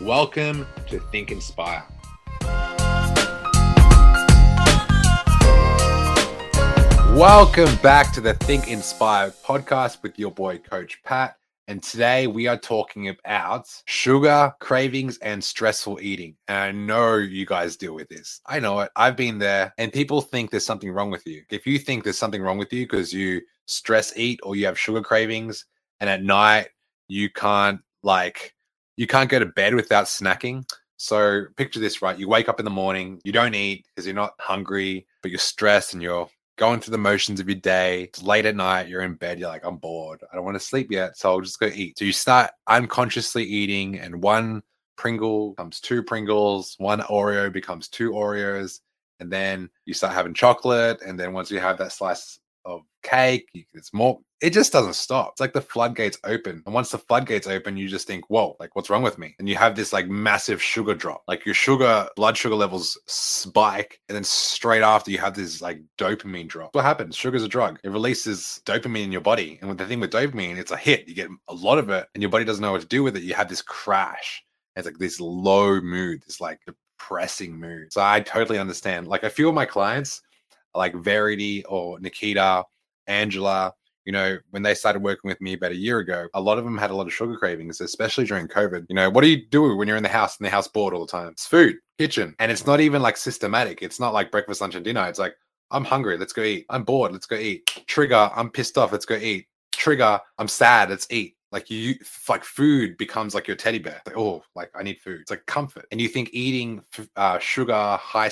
Welcome to Think Inspire. Welcome back to the Think Inspire podcast with your boy, Coach Pat. And today we are talking about sugar cravings and stressful eating. And I know you guys deal with this. I know it. I've been there. And people think there's something wrong with you. If you think there's something wrong with you because you stress eat or you have sugar cravings and at night you can't like you can't go to bed without snacking. So picture this, right? You wake up in the morning, you don't eat because you're not hungry, but you're stressed and you're going through the motions of your day. It's late at night, you're in bed, you're like, I'm bored. I don't want to sleep yet. So I'll just go eat. So you start unconsciously eating, and one Pringle becomes two Pringles, one Oreo becomes two Oreos. And then you start having chocolate. And then once you have that slice of cake, it's more, it just doesn't stop. It's like the floodgates open. And once the floodgates open, you just think, whoa, like what's wrong with me? And you have this like massive sugar drop. Like your sugar, blood sugar levels spike. And then straight after you have this like dopamine drop. What happens? Sugar's a drug. It releases dopamine in your body. And with the thing with dopamine, it's a hit. You get a lot of it and your body doesn't know what to do with it. You have this crash. It's like this low mood, this like depressing mood. So I totally understand. Like a few of my clients, like Verity or Nikita, Angela, you know, when they started working with me about a year ago, a lot of them had a lot of sugar cravings, especially during COVID. You know, what do you do when you're in the house and the house bored all the time? It's food, kitchen. And it's not even like systematic. It's not like breakfast, lunch, and dinner. It's like, I'm hungry, let's go eat. I'm bored, let's go eat. Trigger, I'm pissed off, let's go eat. Trigger, I'm sad, let's eat. Like you, like food becomes like your teddy bear. Like, oh, like I need food. It's like comfort. And you think eating uh, sugar, high,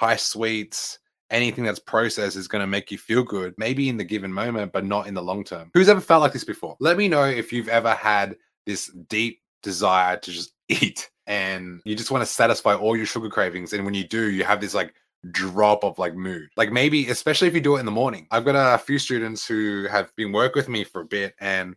high sweets, anything that's processed is going to make you feel good, maybe in the given moment, but not in the long term. Who's ever felt like this before? Let me know if you've ever had this deep desire to just eat and you just want to satisfy all your sugar cravings. And when you do, you have this like drop of like mood. Like maybe, especially if you do it in the morning. I've got a few students who have been work with me for a bit and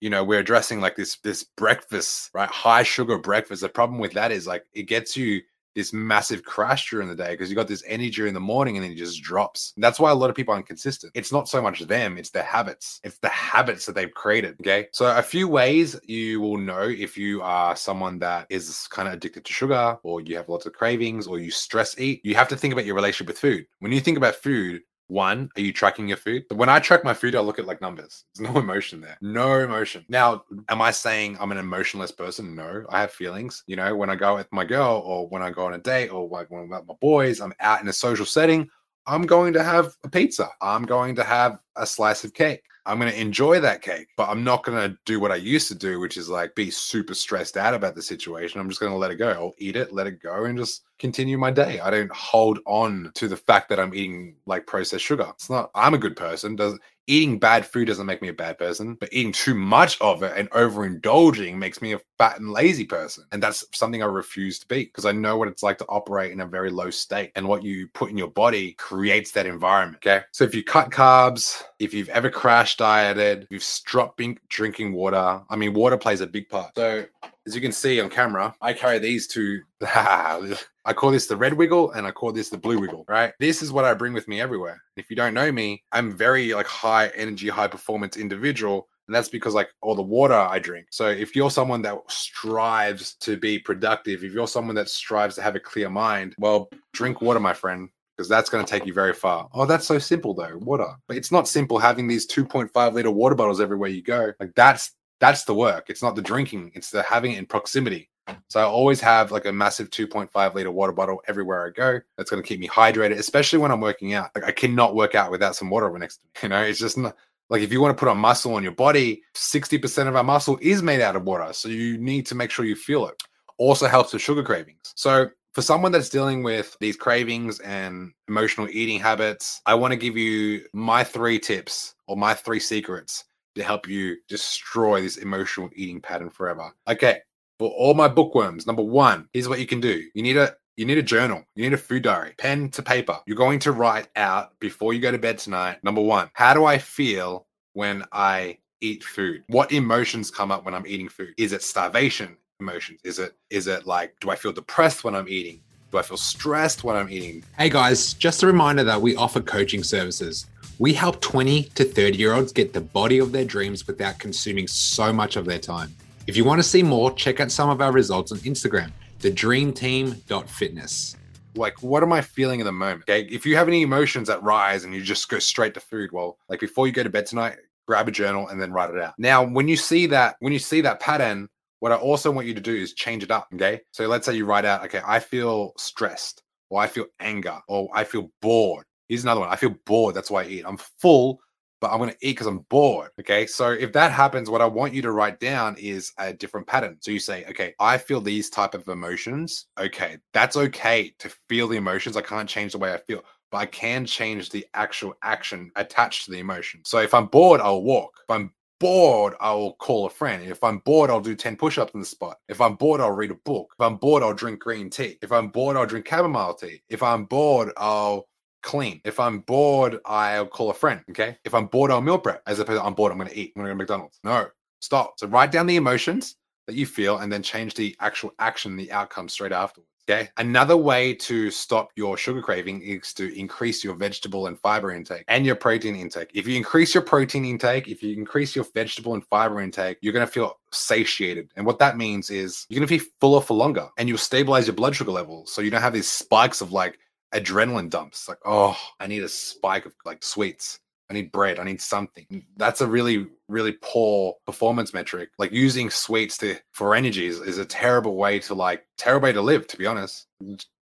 you know we're addressing like this this breakfast right high sugar breakfast the problem with that is like it gets you this massive crash during the day because you got this energy in the morning and then it just drops. That's why a lot of people are inconsistent. It's not so much them, it's their habits. It's the habits that they've created. Okay. So, a few ways you will know if you are someone that is kind of addicted to sugar or you have lots of cravings or you stress eat, you have to think about your relationship with food. When you think about food, one, are you tracking your food? When I track my food, I look at like numbers. There's no emotion there. No emotion. Now, am I saying I'm an emotionless person? No, I have feelings. You know, when I go with my girl or when I go on a date or like when I'm with my boys, I'm out in a social setting. I'm going to have a pizza. I'm going to have a slice of cake. I'm going to enjoy that cake, but I'm not going to do what I used to do, which is like be super stressed out about the situation. I'm just going to let it go. I'll eat it, let it go, and just continue my day. I don't hold on to the fact that I'm eating like processed sugar. It's not, I'm a good person. Does eating bad food doesn't make me a bad person, but eating too much of it and overindulging makes me a fat and lazy person. And that's something I refuse to be because I know what it's like to operate in a very low state. And what you put in your body creates that environment. Okay. So if you cut carbs, if you've ever crash dieted, you've stopped drinking water, I mean, water plays a big part. So as you can see on camera, I carry these two. I call this the red wiggle and I call this the blue wiggle, right? This is what I bring with me everywhere. If you don't know me, I'm very like high energy, high performance individual. And that's because like all the water I drink. So if you're someone that strives to be productive, if you're someone that strives to have a clear mind, well, drink water, my friend because that's going to take you very far. Oh, that's so simple though, water. But it's not simple having these 2.5 liter water bottles everywhere you go. Like that's that's the work. It's not the drinking, it's the having it in proximity. So I always have like a massive 2.5 liter water bottle everywhere I go. That's going to keep me hydrated, especially when I'm working out. Like I cannot work out without some water next to me. You know, it's just not like if you want to put on muscle on your body, 60% of our muscle is made out of water. So you need to make sure you feel it. Also helps with sugar cravings. So for someone that's dealing with these cravings and emotional eating habits, I want to give you my three tips or my three secrets to help you destroy this emotional eating pattern forever. Okay, for all my bookworms. Number one, here's what you can do. You need a you need a journal. You need a food diary, pen to paper. You're going to write out before you go to bed tonight. Number one, how do I feel when I eat food? What emotions come up when I'm eating food? Is it starvation emotions? Is it is it like do I feel depressed when I'm eating? Do I feel stressed when I'm eating? Hey guys, just a reminder that we offer coaching services. We help 20 to 30 year olds get the body of their dreams without consuming so much of their time. If you want to see more, check out some of our results on Instagram, thedreamteam.fitness. Like, what am I feeling in the moment? Okay. If you have any emotions that rise and you just go straight to food, well, like before you go to bed tonight, grab a journal and then write it out. Now, when you see that, when you see that pattern, what I also want you to do is change it up. Okay. So let's say you write out, okay, I feel stressed, or I feel anger, or I feel bored. Here's another one. I feel bored. That's why I eat. I'm full, but I'm going to eat because I'm bored. Okay. So if that happens, what I want you to write down is a different pattern. So you say, okay, I feel these type of emotions. Okay. That's okay to feel the emotions. I can't change the way I feel, but I can change the actual action attached to the emotion. So if I'm bored, I'll walk. If I'm bored, I will call a friend. If I'm bored, I'll do 10 push ups in the spot. If I'm bored, I'll read a book. If I'm bored, I'll drink green tea. If I'm bored, I'll drink chamomile tea. If I'm bored, I'll clean. If I'm bored, I'll call a friend. Okay. If I'm bored, I'll meal prep. As opposed to I'm bored, I'm going to eat. I'm going to go to McDonald's. No, stop. So write down the emotions that you feel and then change the actual action, the outcome straight afterwards. Okay. Another way to stop your sugar craving is to increase your vegetable and fiber intake and your protein intake. If you increase your protein intake, if you increase your vegetable and fiber intake, you're going to feel satiated. And what that means is you're going to be fuller for longer and you'll stabilize your blood sugar levels. So you don't have these spikes of like adrenaline dumps. Like, oh, I need a spike of like sweets. I need bread. I need something. Mm. That's a really, really poor performance metric. Like using sweets to for energy is, is a terrible way to like terrible way to live, to be honest.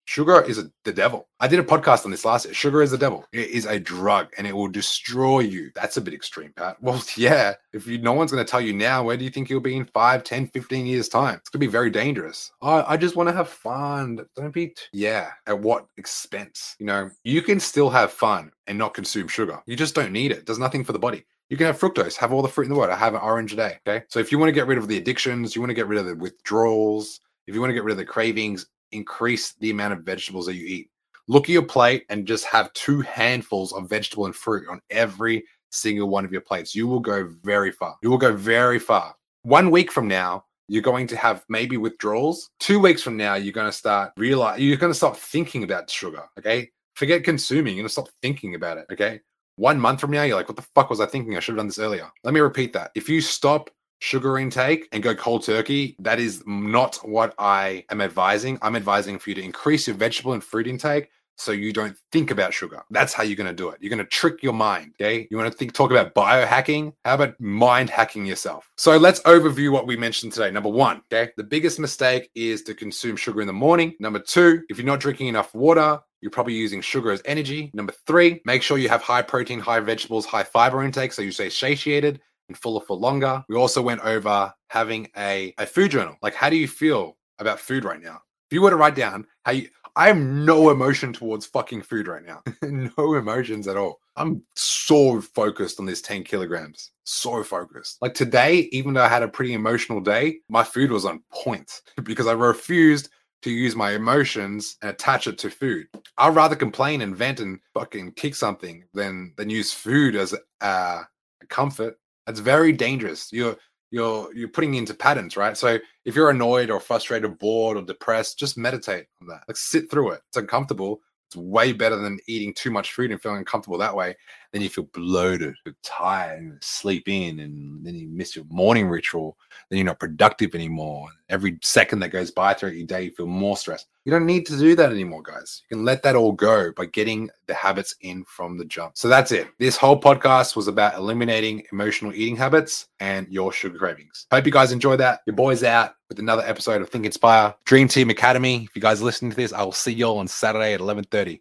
Sugar is a, the devil. I did a podcast on this last year. Sugar is the devil. It is a drug and it will destroy you. That's a bit extreme, Pat. Well, yeah. If you, no one's going to tell you now, where do you think you'll be in 5, 10, 15 years' time? It's going to be very dangerous. Oh, I just want to have fun. Don't be, t- yeah. At what expense? You know, you can still have fun and not consume sugar. You just don't need it. it does nothing for the body. You can have fructose, have all the fruit in the world. I have an orange a day. Okay. So if you want to get rid of the addictions, you want to get rid of the withdrawals, if you want to get rid of the cravings, increase the amount of vegetables that you eat. Look at your plate and just have two handfuls of vegetable and fruit on every single one of your plates. You will go very far. You will go very far. One week from now, you're going to have maybe withdrawals. Two weeks from now, you're going to start realize you're going to stop thinking about sugar. Okay. Forget consuming. You're going to stop thinking about it. Okay. One month from now, you're like, what the fuck was I thinking? I should have done this earlier. Let me repeat that. If you stop sugar intake and go cold turkey, that is not what I am advising. I'm advising for you to increase your vegetable and fruit intake so you don't think about sugar. That's how you're going to do it. You're going to trick your mind. Okay. You want to think, talk about biohacking? How about mind hacking yourself? So let's overview what we mentioned today. Number one, okay. The biggest mistake is to consume sugar in the morning. Number two, if you're not drinking enough water, you're probably using sugar as energy. Number three, make sure you have high protein, high vegetables, high fiber intake so you stay satiated and fuller for longer. We also went over having a, a food journal. Like, how do you feel about food right now? If you were to write down how you, I have no emotion towards fucking food right now. no emotions at all. I'm so focused on this 10 kilograms. So focused. Like today, even though I had a pretty emotional day, my food was on point because I refused to use my emotions and attach it to food. I'd rather complain and vent and fucking kick something than than use food as a, a comfort. That's very dangerous. You're you're you're putting into patterns, right? So if you're annoyed or frustrated, bored or depressed, just meditate on that. Like sit through it. It's uncomfortable. It's way better than eating too much food and feeling uncomfortable that way. Then you feel bloated, tired, and sleep in, and then you miss your morning ritual. Then you're not productive anymore. Every second that goes by throughout your day, you feel more stressed. You don't need to do that anymore, guys. You can let that all go by getting the habits in from the jump. So that's it. This whole podcast was about eliminating emotional eating habits and your sugar cravings. Hope you guys enjoy that. Your boy's out with another episode of Think Inspire Dream Team Academy. If you guys listening to this, I will see you all on Saturday at 11:30.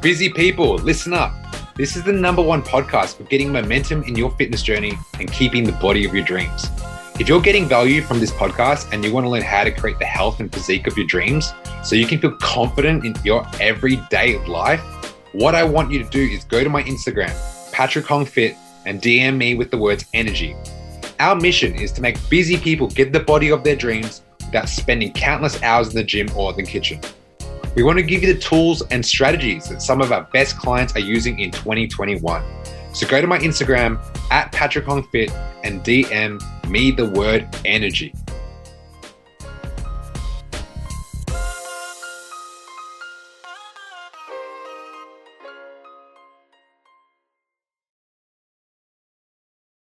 Busy people, listen up. This is the number one podcast for getting momentum in your fitness journey and keeping the body of your dreams. If you're getting value from this podcast and you want to learn how to create the health and physique of your dreams so you can feel confident in your everyday life, what I want you to do is go to my Instagram, Patrick Hong Fit, and DM me with the words energy. Our mission is to make busy people get the body of their dreams without spending countless hours in the gym or the kitchen. We want to give you the tools and strategies that some of our best clients are using in 2021. So go to my Instagram at Patrick Hong Fit and DM me the word energy.